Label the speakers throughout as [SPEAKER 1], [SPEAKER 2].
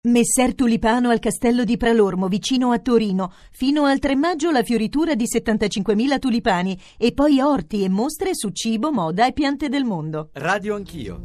[SPEAKER 1] Messer Tulipano al castello di Pralormo, vicino a Torino. Fino al 3 maggio la fioritura di 75.000 tulipani e poi orti e mostre su cibo, moda e piante del mondo.
[SPEAKER 2] Radio Anch'io.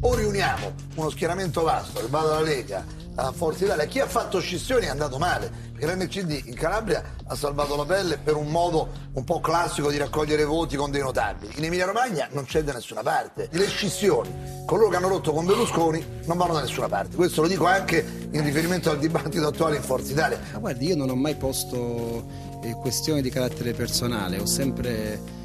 [SPEAKER 3] O riuniamo uno schieramento vasto che va dalla Lega a Forza Italia. Chi ha fatto scissioni è andato male perché l'NCD in Calabria ha salvato la pelle per un modo un po' classico di raccogliere voti con dei notabili. In Emilia Romagna non c'è da nessuna parte. Le scissioni, coloro che hanno rotto con Berlusconi, non vanno da nessuna parte. Questo lo dico anche in riferimento al dibattito attuale in Forza Italia.
[SPEAKER 4] Ma guardi, io non ho mai posto eh, questioni di carattere personale, ho sempre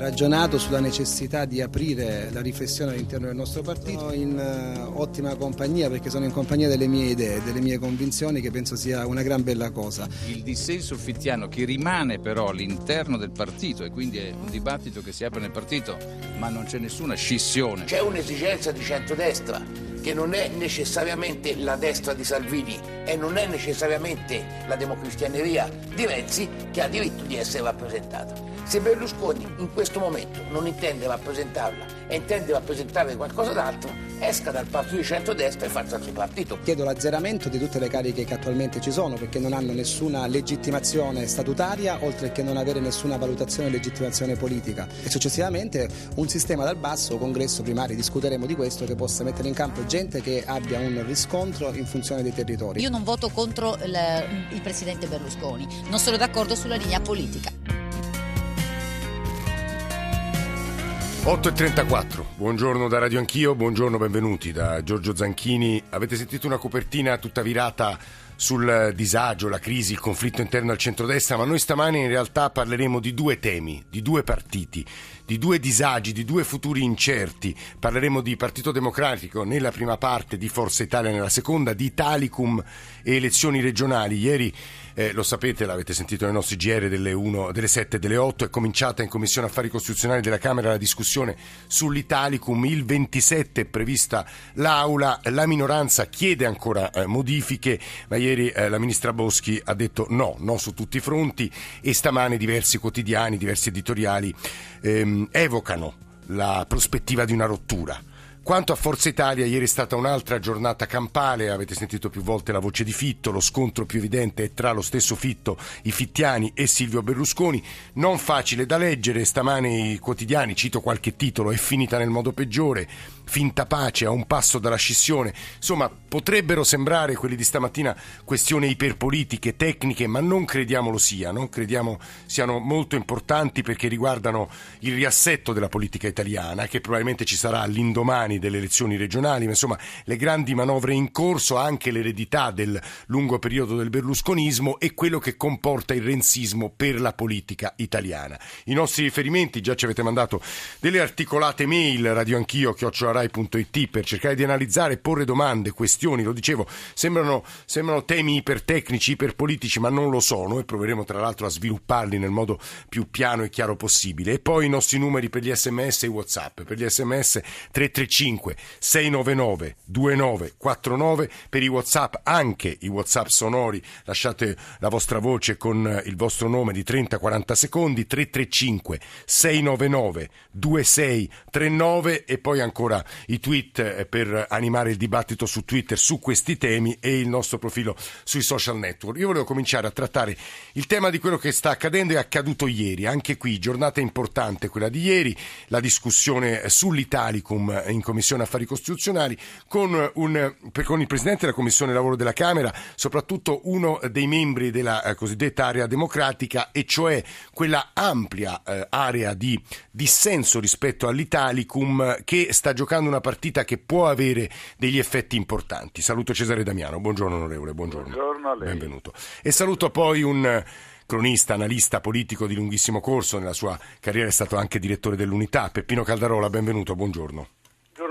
[SPEAKER 4] ragionato sulla necessità di aprire la riflessione all'interno del nostro partito in uh, ottima compagnia perché sono in compagnia delle mie idee, delle mie convinzioni che penso sia una gran bella cosa.
[SPEAKER 5] Il dissenso fittiano che rimane però all'interno del partito e quindi è un dibattito che si apre nel partito ma non c'è nessuna scissione.
[SPEAKER 6] C'è un'esigenza di centrodestra che non è necessariamente la destra di Salvini e non è necessariamente la democristianeria di Renzi che ha diritto di essere rappresentata. Se Berlusconi in questo momento non intende rappresentarla e intende rappresentare qualcosa d'altro, esca dal partito di centrodestra e faccia il suo partito.
[SPEAKER 4] Chiedo l'azzeramento di tutte le cariche che attualmente ci sono perché non hanno nessuna legittimazione statutaria oltre che non avere nessuna valutazione e legittimazione politica e successivamente un sistema dal basso, congresso primario, discuteremo di questo che possa mettere in campo gente che abbia un riscontro in funzione dei territori.
[SPEAKER 7] Io non voto contro il, il presidente Berlusconi, non sono d'accordo sulla linea politica.
[SPEAKER 8] 8.34, buongiorno da Radio Anch'io, buongiorno, benvenuti da Giorgio Zanchini. Avete sentito una copertina tutta virata sul disagio, la crisi, il conflitto interno al centrodestra, ma noi stamani in realtà parleremo di due temi, di due partiti, di due disagi, di due futuri incerti. Parleremo di Partito Democratico nella prima parte, di Forza Italia nella seconda, di Italicum e elezioni regionali. Ieri eh, lo sapete, l'avete sentito nei nostri GR delle, 1, delle 7 e delle 8, è cominciata in Commissione Affari Costituzionali della Camera la discussione sull'Italicum, il 27 è prevista l'Aula, la minoranza chiede ancora eh, modifiche, ma ieri eh, la Ministra Boschi ha detto no, no su tutti i fronti. E stamane diversi quotidiani, diversi editoriali ehm, evocano la prospettiva di una rottura quanto a Forza Italia, ieri è stata un'altra giornata campale, avete sentito più volte la voce di Fitto, lo scontro più evidente è tra lo stesso Fitto, i Fittiani e Silvio Berlusconi, non facile da leggere, stamane i quotidiani, cito qualche titolo, è finita nel modo peggiore, finta pace a un passo dalla scissione, insomma potrebbero sembrare quelli di stamattina questioni iperpolitiche, tecniche, ma non crediamo lo sia, non crediamo siano molto importanti perché riguardano il riassetto della politica italiana, che probabilmente ci sarà all'indomani domani delle elezioni regionali, ma insomma le grandi manovre in corso, anche l'eredità del lungo periodo del berlusconismo e quello che comporta il renzismo per la politica italiana. I nostri riferimenti, già ci avete mandato delle articolate mail, radioanchio, chiocciolarai.it per cercare di analizzare, porre domande, questioni, lo dicevo, sembrano, sembrano temi ipertecnici, iperpolitici, ma non lo sono e proveremo tra l'altro a svilupparli nel modo più piano e chiaro possibile. E poi i nostri numeri per gli sms e whatsapp, per gli sms 335 335 699 2949 per i WhatsApp, anche i WhatsApp sonori. Lasciate la vostra voce con il vostro nome di 30-40 secondi 335 699 2639 e poi ancora i tweet eh, per animare il dibattito su Twitter su questi temi e il nostro profilo sui social network. Io volevo cominciare a trattare il tema di quello che sta accadendo e è accaduto ieri, anche qui giornata importante quella di ieri, la discussione sull'Italicum in Commissione Affari Costituzionali con, un, con, il Presidente della Commissione Lavoro della Camera, soprattutto uno dei membri della eh, cosiddetta area democratica, e cioè quella ampia eh, area di dissenso rispetto all'Italicum che sta giocando una partita che può avere degli effetti importanti. Saluto Cesare Damiano, buongiorno onorevole, buongiorno.
[SPEAKER 9] Buongiorno.
[SPEAKER 8] Benvenuto. E saluto poi un cronista, analista politico di lunghissimo corso, nella sua carriera è stato anche direttore dell'Unità, Peppino Caldarola, benvenuto, buongiorno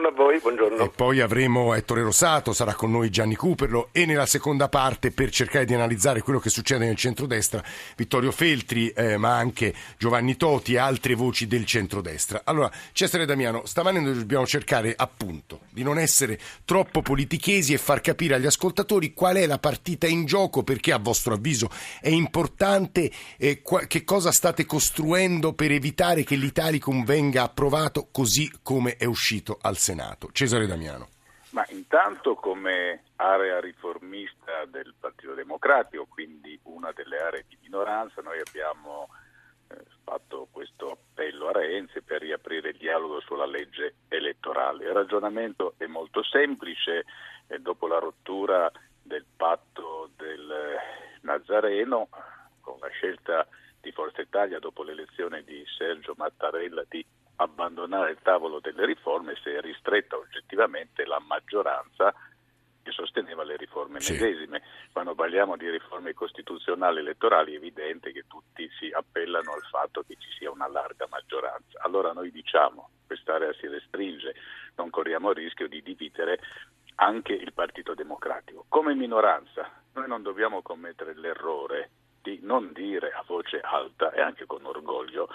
[SPEAKER 9] a voi, buongiorno.
[SPEAKER 8] E poi avremo Ettore Rosato, sarà con noi Gianni Cuperlo e nella seconda parte per cercare di analizzare quello che succede nel centrodestra Vittorio Feltri, eh, ma anche Giovanni Toti e altre voci del centrodestra. Allora, Cesare Damiano, stamane dobbiamo cercare appunto di non essere troppo politichesi e far capire agli ascoltatori qual è la partita in gioco, perché a vostro avviso è importante, eh, qua, che cosa state costruendo per evitare che l'Italicum venga approvato così come è uscito al Senato. Senato. Cesare Damiano.
[SPEAKER 2] Ma intanto come area riformista del Partito Democratico, quindi una delle aree di minoranza, noi abbiamo eh, fatto questo appello a Renzi per riaprire il dialogo sulla legge elettorale. Il ragionamento è molto semplice, eh, dopo la rottura del patto del Nazareno, con la scelta di Forza Italia dopo l'elezione di Sergio Mattarella di abbandonare il tavolo delle riforme si è ristretta oggettivamente la maggioranza che sosteneva le riforme sì. medesime. Quando parliamo di riforme costituzionali elettorali è evidente che tutti si appellano al fatto che ci sia una larga maggioranza. Allora noi diciamo quest'area si restringe, non corriamo il rischio di dividere anche il Partito Democratico. Come minoranza noi non dobbiamo commettere l'errore di non dire a voce alta e anche con orgoglio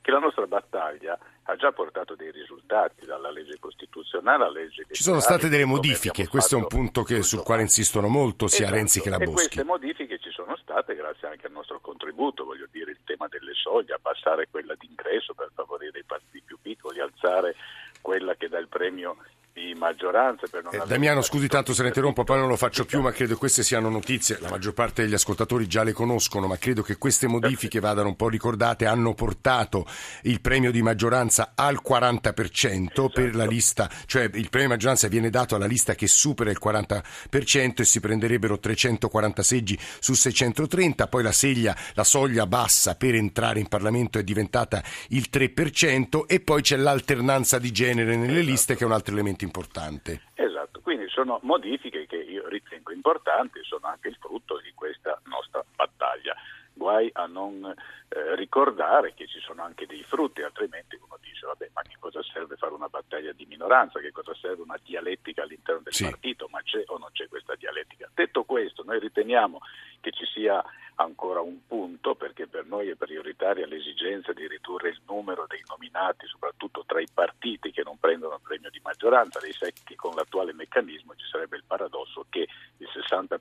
[SPEAKER 2] che la nostra battaglia ha già portato dei risultati dalla legge costituzionale alla legge
[SPEAKER 8] Ci sono state delle modifiche, questo è un punto che, sul quale insistono molto sia esatto. Renzi che la Boschi.
[SPEAKER 2] E queste modifiche ci sono state grazie anche al nostro contributo, voglio dire il tema delle soglie, abbassare quella d'ingresso per favorire i partiti più piccoli, alzare quella che dà il premio di maggioranza. Per non
[SPEAKER 8] eh, Damiano, scusi tanto se ne interrompo, poi non lo faccio più, ma credo che queste siano notizie, la maggior parte degli ascoltatori già le conoscono, ma credo che queste modifiche vadano un po' ricordate, hanno portato il premio di maggioranza al 40% esatto. per la lista, cioè il premio di maggioranza viene dato alla lista che supera il 40% e si prenderebbero 340 seggi su 630, poi la, seglia, la soglia bassa per entrare in Parlamento è diventata il 3% e poi c'è l'alternanza di genere nelle esatto. liste che è un altro elemento importante.
[SPEAKER 2] Sono modifiche che io ritengo importanti, sono anche il frutto di questa nostra battaglia. Guai a non eh, ricordare che ci sono anche dei frutti, altrimenti uno dice vabbè ma che cosa serve fare una battaglia di minoranza, che cosa serve una dialettica all'interno del sì. partito, ma c'è o non c'è questa dialettica. Detto questo, noi riteniamo che ci sia ancora un punto perché per noi è prioritaria l'esigenza di ridurre il numero dei nominati, soprattutto tra i partiti che non prendono il premio di maggioranza, dei secchi con l'attuale meccanismo ci sarebbe il paradosso che il 60%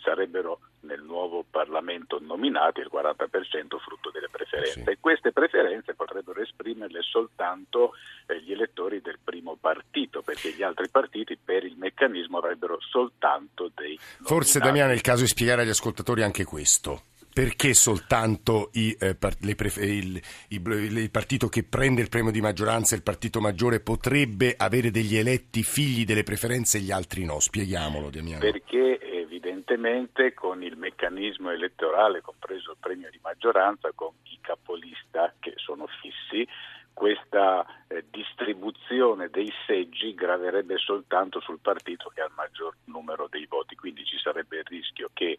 [SPEAKER 2] sarebbero nel nuovo Parlamento nominati il 40% frutto delle preferenze. Sì. E queste preferenze potrebbero esprimerle soltanto eh, gli elettori del primo partito, perché gli altri partiti per il meccanismo avrebbero soltanto dei...
[SPEAKER 8] Forse Damiano è il caso di spiegare agli ascoltatori anche questo perché soltanto i, eh, prefe- il, il, il, partito che prende il premio di maggioranza, il partito maggiore, potrebbe avere degli eletti figli delle preferenze e gli altri no? Spieghiamolo, Damiano.
[SPEAKER 2] Perché evidentemente con il meccanismo elettorale, compreso il premio di maggioranza, con i capolista che sono fissi, questa eh, distribuzione dei seggi graverebbe soltanto sul partito che ha il maggior numero dei voti, quindi ci sarebbe il rischio che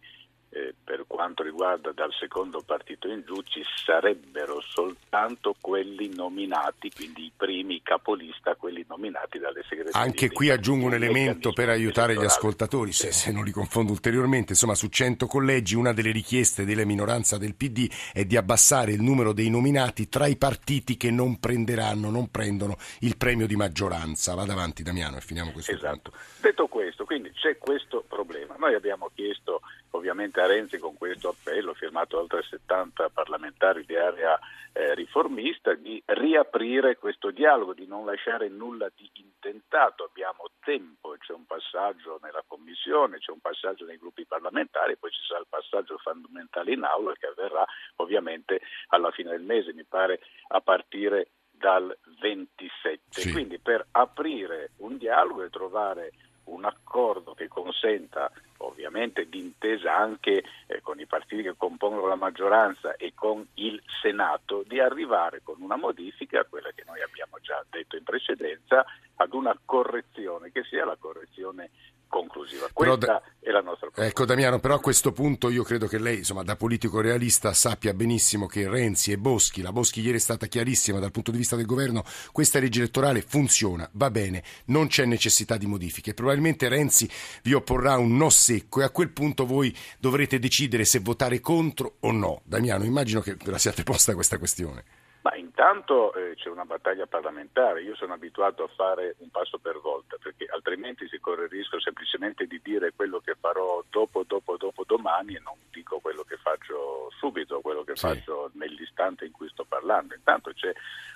[SPEAKER 2] eh, per quanto riguarda dal secondo partito in giù ci sarebbero soltanto quelli nominati, quindi i primi capolista, quelli nominati dalle segreterie.
[SPEAKER 8] Anche qui aggiungo un elemento per aiutare gli ascoltatori, se, se, non li confondo ulteriormente, insomma su 100 collegi una delle richieste della minoranza del PD è di abbassare il numero dei nominati tra i partiti che non prenderanno, non prendono il premio di maggioranza. Vado avanti Damiano e finiamo questo
[SPEAKER 2] esatto.
[SPEAKER 8] punto.
[SPEAKER 2] Detto questo, quindi c'è questo problema. Noi abbiamo chiesto ovviamente a Renzi con questo appello firmato da oltre 70 parlamentari di area eh, riformista di riaprire questo dialogo, di non lasciare nulla di intentato. Abbiamo tempo, c'è un passaggio nella Commissione, c'è un passaggio nei gruppi parlamentari, poi ci sarà il passaggio fondamentale in aula che avverrà ovviamente alla fine del mese, mi pare a partire dal 27. Sì. Quindi per aprire un dialogo e trovare un accordo che consenta ovviamente d'intesa anche eh, con i partiti che compongono la maggioranza e con il Senato di arrivare con una modifica, quella che noi abbiamo già detto in precedenza, ad una correzione che sia la correzione conclusiva. Questa però, è la nostra proposta.
[SPEAKER 8] Ecco Damiano, però a questo punto io credo che lei, insomma, da politico realista sappia benissimo che Renzi e Boschi, la Boschi ieri è stata chiarissima dal punto di vista del governo, questa legge elettorale funziona, va bene, non c'è necessità di modifiche. Probabilmente Renzi vi opporrà un no secco e a quel punto voi dovrete decidere se votare contro o no. Damiano, immagino che ve la siate posta questa questione.
[SPEAKER 2] Ma intanto eh, c'è una battaglia parlamentare, io sono abituato a fare un passo per volta, perché altrimenti si corre il rischio semplicemente di dire quello che farò dopo, dopo, dopo domani e non dico quello che faccio subito, quello che sì. faccio nell'istante in cui sto parlando. Intanto c'è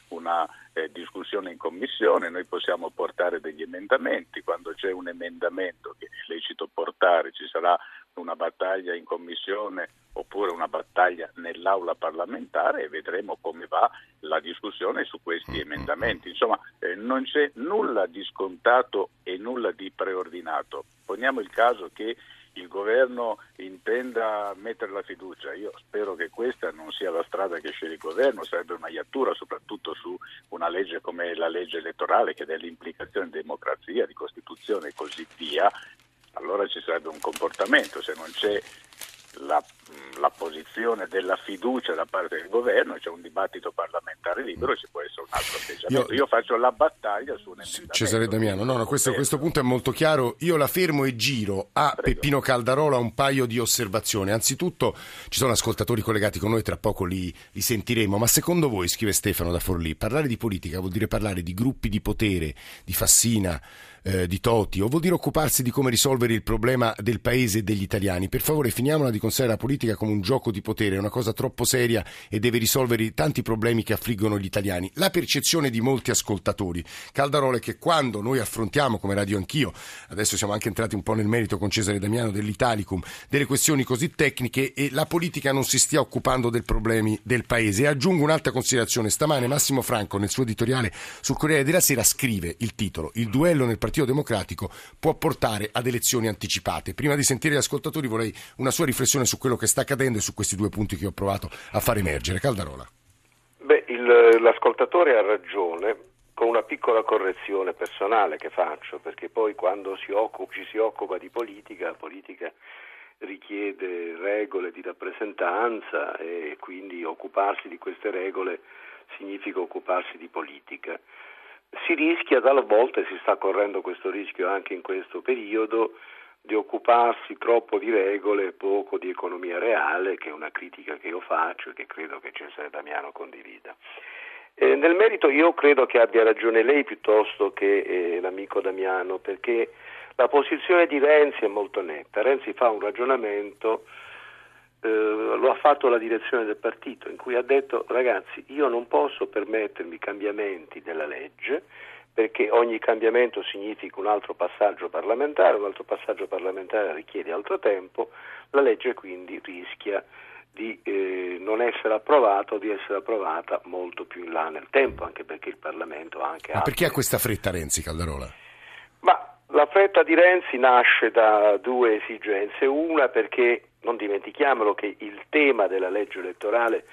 [SPEAKER 2] una eh, discussione in commissione, noi possiamo emendamenti, quando c'è un emendamento che è lecito portare ci sarà una battaglia in commissione oppure una battaglia nell'aula parlamentare e vedremo come va la discussione su questi emendamenti. Insomma, eh, non c'è nulla di scontato e nulla di preordinato. Poniamo il caso che il governo intenda mettere la fiducia. Io spero che questa non sia la strada che sceglie il governo, sarebbe una iattura soprattutto su una legge come la legge elettorale che implicazioni di democrazia, di Costituzione e così via. Allora ci sarebbe un comportamento, se non c'è la, la, posizione della fiducia da parte del governo, c'è un dibattito parlamentare libero, ci può essere un altro atteggiamento. Io, Io faccio la battaglia su un emendamento.
[SPEAKER 8] Cesare Damiano, no, no, questo, questo, punto è molto chiaro. Io la fermo e giro a Prego. Peppino Caldarola un paio di osservazioni. Anzitutto ci sono ascoltatori collegati con noi, tra poco li, li sentiremo, ma secondo voi, scrive Stefano da Forlì, parlare di politica vuol dire parlare di gruppi di potere, di Fassina, eh, di Toti, o vuol dire occuparsi di come risolvere il problema del paese e degli italiani. Per favore, finiamola di considerare la politica come un gioco di potere, è una cosa troppo seria e deve risolvere tanti problemi che affliggono gli italiani. La percezione di molti ascoltatori, Caldarole, è che quando noi affrontiamo, come Radio Anch'io, adesso siamo anche entrati un po' nel merito con Cesare Damiano dell'Italicum, delle questioni così tecniche e la politica non si stia occupando dei problemi del paese. E aggiungo un'altra considerazione. Stamane Massimo Franco, nel suo editoriale sul Corriere della Sera, scrive il titolo Il duello nel Partito Partito Democratico può portare ad elezioni anticipate. Prima di sentire gli ascoltatori vorrei una sua riflessione su quello che sta accadendo e su questi due punti che ho provato a far emergere. Caldarola.
[SPEAKER 9] Beh, il, l'ascoltatore ha ragione con una piccola correzione personale che faccio, perché poi quando si occupa, ci si occupa di politica, la politica richiede regole di rappresentanza e quindi occuparsi di queste regole significa occuparsi di politica si rischia talvolta, e si sta correndo questo rischio anche in questo periodo, di occuparsi troppo di regole e poco di economia reale, che è una critica che io faccio e che credo che Cesare Damiano condivida. Eh, nel merito io credo che abbia ragione lei piuttosto che eh, l'amico Damiano, perché la posizione di Renzi è molto netta. Renzi fa un ragionamento eh, lo ha fatto la direzione del partito, in cui ha detto ragazzi io non posso permettermi cambiamenti della legge perché ogni cambiamento significa un altro passaggio parlamentare, un altro passaggio parlamentare richiede altro tempo, la legge quindi rischia di eh, non essere approvata o di essere approvata molto più in là nel tempo, anche perché il Parlamento ha anche...
[SPEAKER 8] Ma perché ha questa fretta Renzi Calderola?
[SPEAKER 9] Ma la fretta di Renzi nasce da due esigenze, una perché non dimentichiamolo che il tema della legge elettorale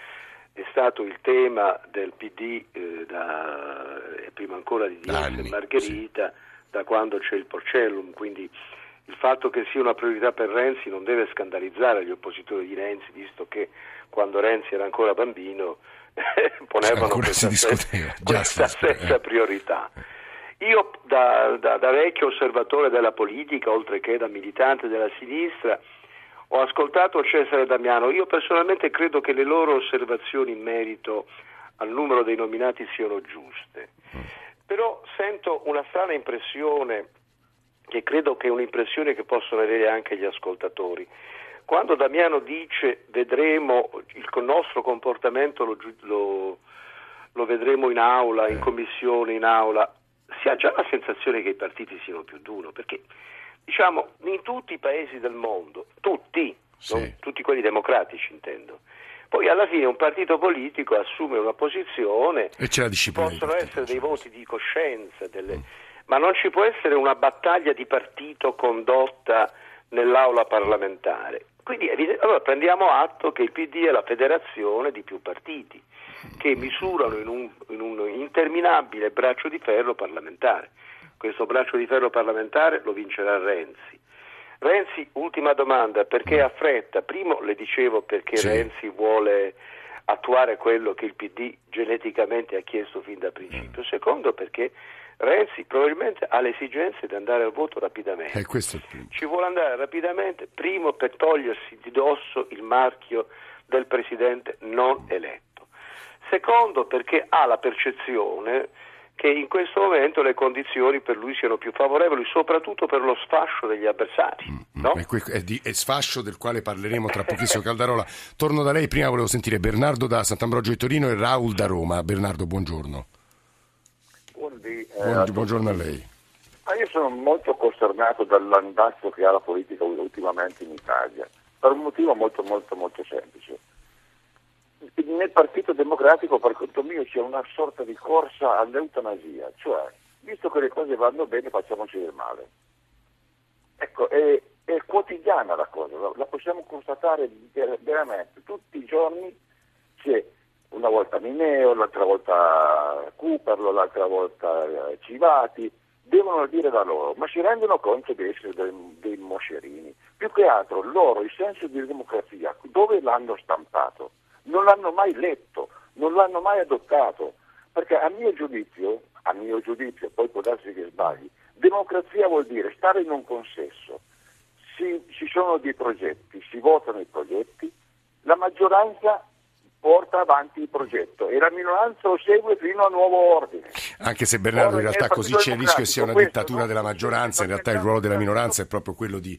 [SPEAKER 9] è stato il tema del PD eh, da, prima ancora di Diaz e Margherita sì. da quando c'è il Porcellum, quindi il fatto che sia una priorità per Renzi non deve scandalizzare gli oppositori di Renzi, visto che quando Renzi era ancora bambino ponevano questa, stessa, questa stessa eh. priorità. Io da, da, da vecchio osservatore della politica, oltre che da militante della sinistra, ho ascoltato Cesare Damiano, io personalmente credo che le loro osservazioni in merito al numero dei nominati siano giuste, però sento una strana impressione, che credo che è un'impressione che possono avere anche gli ascoltatori. Quando Damiano dice vedremo il nostro comportamento lo, lo, lo vedremo in aula, in commissione, in aula, si ha già la sensazione che i partiti siano più d'uno, perché diciamo, in tutti i paesi del mondo, tutti, sì. tutti quelli democratici intendo, poi alla fine un partito politico assume una posizione,
[SPEAKER 8] e c'è la disciplina
[SPEAKER 9] possono essere dei voti di coscienza, delle... mm. ma non ci può essere una battaglia di partito condotta nell'aula parlamentare. Quindi allora prendiamo atto che il PD è la federazione di più partiti che misurano in un, in un interminabile braccio di ferro parlamentare. Questo braccio di ferro parlamentare lo vincerà Renzi. Renzi, ultima domanda, perché ha fretta? Primo le dicevo perché sì. Renzi vuole attuare quello che il PD geneticamente ha chiesto fin da principio. Secondo perché Renzi probabilmente ha l'esigenza di andare al voto rapidamente.
[SPEAKER 8] Eh,
[SPEAKER 9] Ci vuole andare rapidamente, primo per togliersi di dosso il marchio del presidente non eletto. Secondo perché ha la percezione che in questo momento le condizioni per lui siano più favorevoli, soprattutto per lo sfascio degli avversari. Mm, mm. no?
[SPEAKER 8] È, di, è sfascio del quale parleremo tra pochissimo, Caldarola. Torno da lei, prima volevo sentire Bernardo da Sant'Ambrogio di Torino e Raul da Roma. Bernardo, buongiorno.
[SPEAKER 10] Buondì,
[SPEAKER 8] eh, buongiorno a lei.
[SPEAKER 10] Ma io sono molto costernato dall'andazzo che ha la politica ultimamente in Italia, per un motivo molto molto molto semplice. Nel Partito Democratico, per conto mio, c'è una sorta di corsa all'eutanasia, cioè, visto che le cose vanno bene, facciamoci del male. Ecco, è, è quotidiana la cosa, la possiamo constatare veramente, tutti i giorni c'è una volta Mineo, l'altra volta Cooperlo, l'altra volta eh, Civati, devono dire da loro, ma si rendono conto di essere dei, dei moscerini. Più che altro loro il senso di democrazia, dove l'hanno stampato? Non l'hanno mai letto, non l'hanno mai adottato, perché a mio giudizio, a mio giudizio, poi può darsi che sbagli, democrazia vuol dire stare in un consesso, si, ci sono dei progetti, si votano i progetti, la maggioranza porta avanti il progetto e la minoranza lo segue fino a nuovo ordine.
[SPEAKER 8] Anche se Bernardo in realtà così c'è il rischio che sia una dittatura della maggioranza, in realtà il ruolo della minoranza è proprio quello di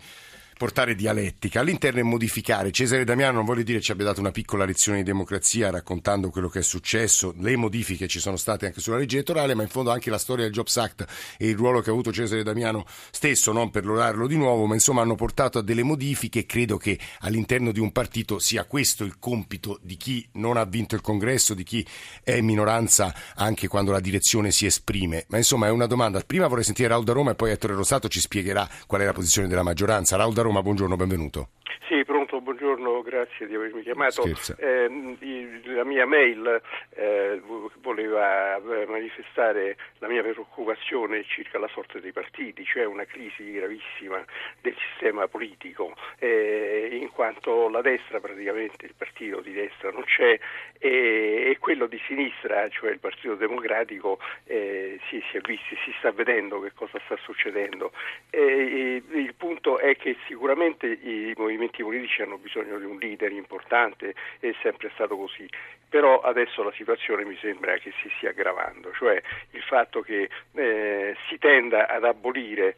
[SPEAKER 8] portare dialettica, all'interno e modificare. Cesare Damiano non voglio dire ci abbia dato una piccola lezione di democrazia raccontando quello che è successo, le modifiche ci sono state anche sulla legge elettorale, ma in fondo anche la storia del Jobs Act e il ruolo che ha avuto Cesare Damiano stesso, non per lorarlo di nuovo, ma insomma hanno portato a delle modifiche credo che all'interno di un partito sia questo il compito di chi non ha vinto il congresso, di chi è in minoranza anche quando la direzione si esprime. Ma insomma è una domanda. Prima vorrei sentire Raul da Roma e poi Ettore Rosato ci spiegherà qual è la posizione della maggioranza. Raul da Roma Roma, buongiorno, benvenuto.
[SPEAKER 11] Sì, pronto, buongiorno, grazie di avermi chiamato. Eh, la mia mail eh, voleva eh, manifestare la mia preoccupazione circa la sorte dei partiti, cioè una crisi gravissima del sistema politico, eh, in quanto la destra praticamente, il partito di destra non c'è e, e quello di sinistra, cioè il Partito Democratico, eh, si, si, è visto, si sta vedendo che cosa sta succedendo. il punto è che sicuramente i movimenti partiti hanno bisogno di un leader importante, è sempre stato così, però adesso la situazione mi sembra che si stia aggravando, cioè il fatto che eh, si tenda ad abolire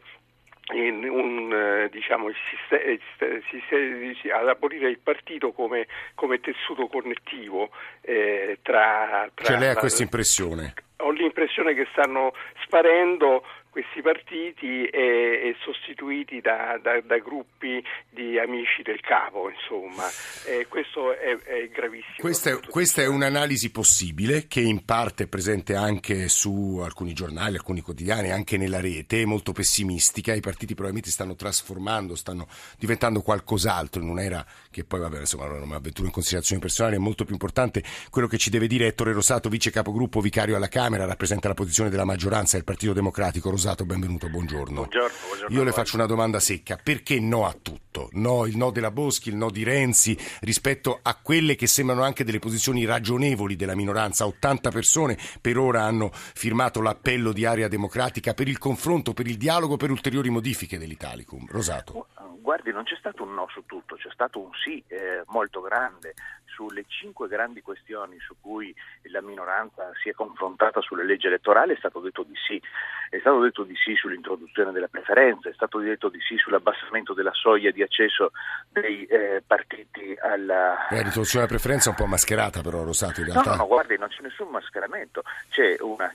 [SPEAKER 11] un, eh, diciamo, il sistema, ad abolire il partito come, come tessuto connettivo eh, tra, tra...
[SPEAKER 8] Cioè lei ha questa impressione?
[SPEAKER 11] Ho l'impressione che stanno sparendo questi partiti e, e sostituiti da, da, da, gruppi di amici del capo, insomma. E questo è, è gravissimo.
[SPEAKER 8] Questa è, questa è, un'analisi possibile che in parte è presente anche su alcuni giornali, alcuni quotidiani, anche nella rete, molto pessimistica. I partiti probabilmente stanno trasformando, stanno diventando qualcos'altro in un'era che poi, vabbè, insomma, non mi avventuro in considerazioni personali, è molto più importante quello che ci deve dire Ettore Rosato, vice capogruppo vicario alla Camera, rappresenta la posizione della maggioranza del Partito Democratico. Rosato, benvenuto, buongiorno.
[SPEAKER 10] Buongiorno, buongiorno
[SPEAKER 8] Io le faccio una domanda secca, perché no a tutto? No, il no della Boschi, il no di Renzi, rispetto a quelle che sembrano anche delle posizioni ragionevoli della minoranza. 80 persone per ora hanno firmato l'appello di Area Democratica per il confronto, per il dialogo, per ulteriori modifiche dell'Italicum. Rosato.
[SPEAKER 12] Guardi, non c'è stato un no su tutto, c'è stato un sì eh, molto grande sulle cinque grandi questioni su cui la minoranza si è confrontata sulle leggi elettorali è stato detto di sì. È stato detto di sì sull'introduzione delle preferenze, è stato detto di sì sull'abbassamento della soglia di accesso dei eh, partiti alla...
[SPEAKER 8] La riduzione della preferenza è un po' mascherata però, Rosato, in realtà.
[SPEAKER 12] No, no, no, guardi, non c'è nessun mascheramento. C'è una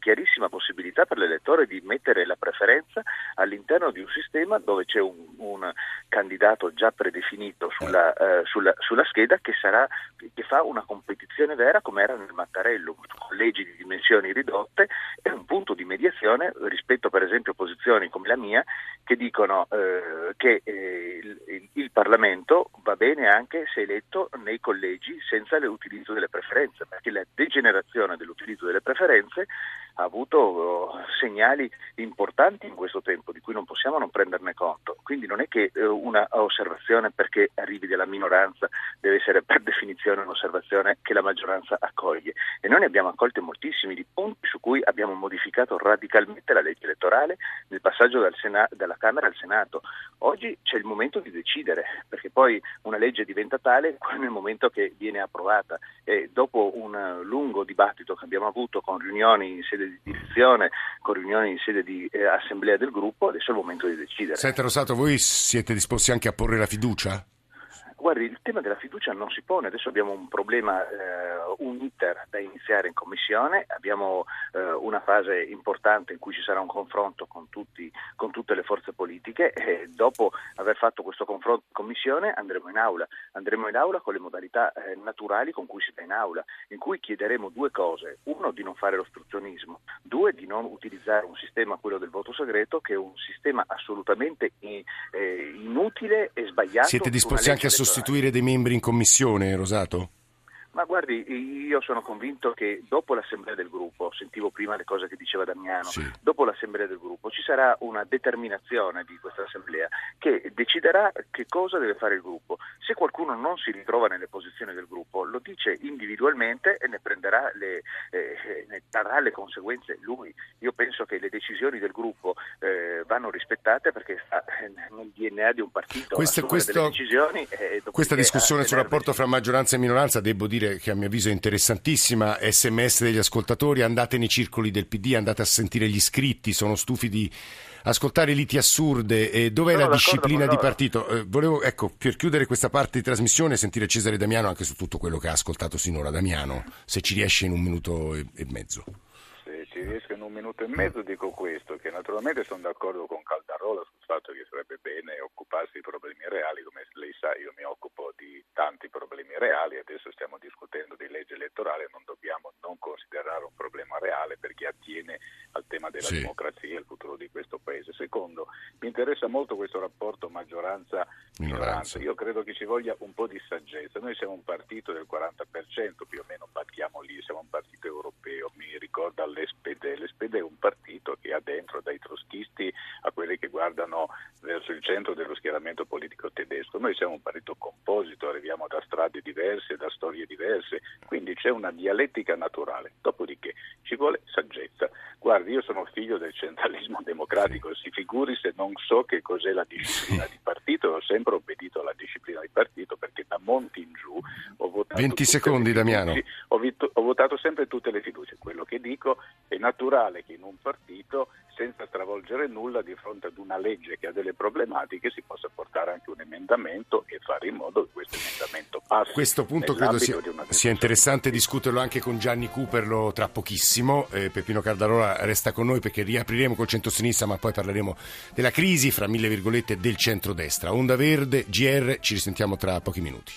[SPEAKER 12] chiarissima possibilità per l'elettore di mettere la preferenza all'interno di un sistema dove c'è un, un candidato già predefinito sulla, eh. Eh, sulla, sulla scheda che sarà sarà, che fa una competizione vera come era nel Mattarello, collegi di dimensioni ridotte e un punto di mediazione rispetto per esempio a posizioni come la mia che dicono eh, che eh, il, il, Parlamento va bene anche se eletto nei collegi senza l'utilizzo delle preferenze, perché la degenerazione dell'utilizzo delle preferenze ha avuto oh, segnali importanti in questo tempo di cui non possiamo non prenderne conto. Quindi non è che eh, una osservazione perché arrivi dalla minoranza deve essere per definizione un'osservazione che la maggioranza accoglie. E noi ne abbiamo accolte moltissimi di punti su cui abbiamo modificato radicalmente la legge elettorale nel passaggio dal Sena- dalla Camera al Senato. Oggi c'è il momento di decidere, perché poi una legge diventa tale nel momento che viene approvata. E dopo un lungo dibattito che abbiamo avuto con riunioni in sede sede di direzione, con riunioni in sede di eh, assemblea del gruppo, adesso è il momento di decidere.
[SPEAKER 8] Senta Rosato, voi siete disposti anche a porre la fiducia?
[SPEAKER 12] Guardi, il tema della fiducia non si pone, adesso abbiamo un problema eh, un iter da iniziare in commissione, abbiamo eh, una fase importante in cui ci sarà un confronto con, tutti, con tutte le forze politiche e dopo aver fatto questo confronto in commissione andremo in aula, andremo in aula con le modalità eh, naturali con cui si sta in aula, in cui chiederemo due cose, uno di non fare l'ostruzionismo, due di non utilizzare un sistema, quello del voto segreto, che è un sistema assolutamente eh, inutile e sbagliato.
[SPEAKER 8] Siete disposti anche a sostituire dei membri in commissione, Rosato?
[SPEAKER 12] Ma guardi, io sono convinto che dopo l'assemblea del gruppo, sentivo prima le cose che diceva Damiano, sì. dopo l'assemblea del gruppo ci sarà una determinazione di questa assemblea che deciderà che cosa deve fare il gruppo. Se qualcuno non si ritrova nelle posizioni del gruppo, lo dice individualmente e ne prenderà le, eh, ne darà le conseguenze lui. Io penso che le decisioni del gruppo eh, vanno rispettate perché sta nel DNA di un partito.
[SPEAKER 8] Questo, questo,
[SPEAKER 12] decisioni,
[SPEAKER 8] questa discussione sul rapporto fra maggioranza e minoranza, devo dire dire che a mio avviso è interessantissima, sms degli ascoltatori, andate nei circoli del PD, andate a sentire gli iscritti, sono stufi di ascoltare liti assurde, e dov'è no, la disciplina di partito? Eh, volevo, ecco, per chiudere questa parte di trasmissione, sentire Cesare Damiano anche su tutto quello che ha ascoltato sinora. Damiano, se ci riesce in un minuto e, e mezzo.
[SPEAKER 2] Se ci riesco in un minuto e mezzo dico questo, che naturalmente sono d'accordo con Caldarola fatto che sarebbe bene occuparsi di problemi reali, come lei sa io mi occupo di tanti problemi reali, adesso stiamo discutendo di legge elettorale, non dobbiamo non considerare un problema reale perché attiene al tema della sì. democrazia e al futuro di questo Paese. Secondo, mi interessa molto questo rapporto maggioranza-minoranza, io credo che ci voglia un po' di saggezza, noi siamo un partito del 40%, più o meno battiamo lì, siamo un partito europeo, mi ricorda l'SPD, l'SPD è un partito che ha dentro dai troschisti a quelli che guardano verso il centro dello schieramento politico tedesco, noi siamo un partito composito, arriviamo da strade diverse, da storie diverse, quindi c'è una dialettica naturale. Dopodiché ci vuole saggezza. Guardi, io sono figlio del centralismo democratico, si figuri se non so che cos'è la disciplina di partito, ho sempre obbedito alla disciplina di partito perché da Monti in giù ho votato
[SPEAKER 8] 20 secondi Damiano.
[SPEAKER 2] Ho, ho votato sempre tutte le fiducie. Quello che dico è naturale che in un partito senza stravolgere nulla di fronte ad una legge che ha delle problematiche si possa portare anche un emendamento e fare in modo che questo emendamento passi.
[SPEAKER 8] A questo punto credo sia, sia, interessante discuterlo anche con Gianni Cooperlo tra pochissimo. Eh, Peppino Cardarola resta con noi perché riapriremo col centro-sinistra ma poi parleremo della crisi fra mille virgolette del centro-destra. Onda Verde, GR, ci risentiamo tra pochi minuti.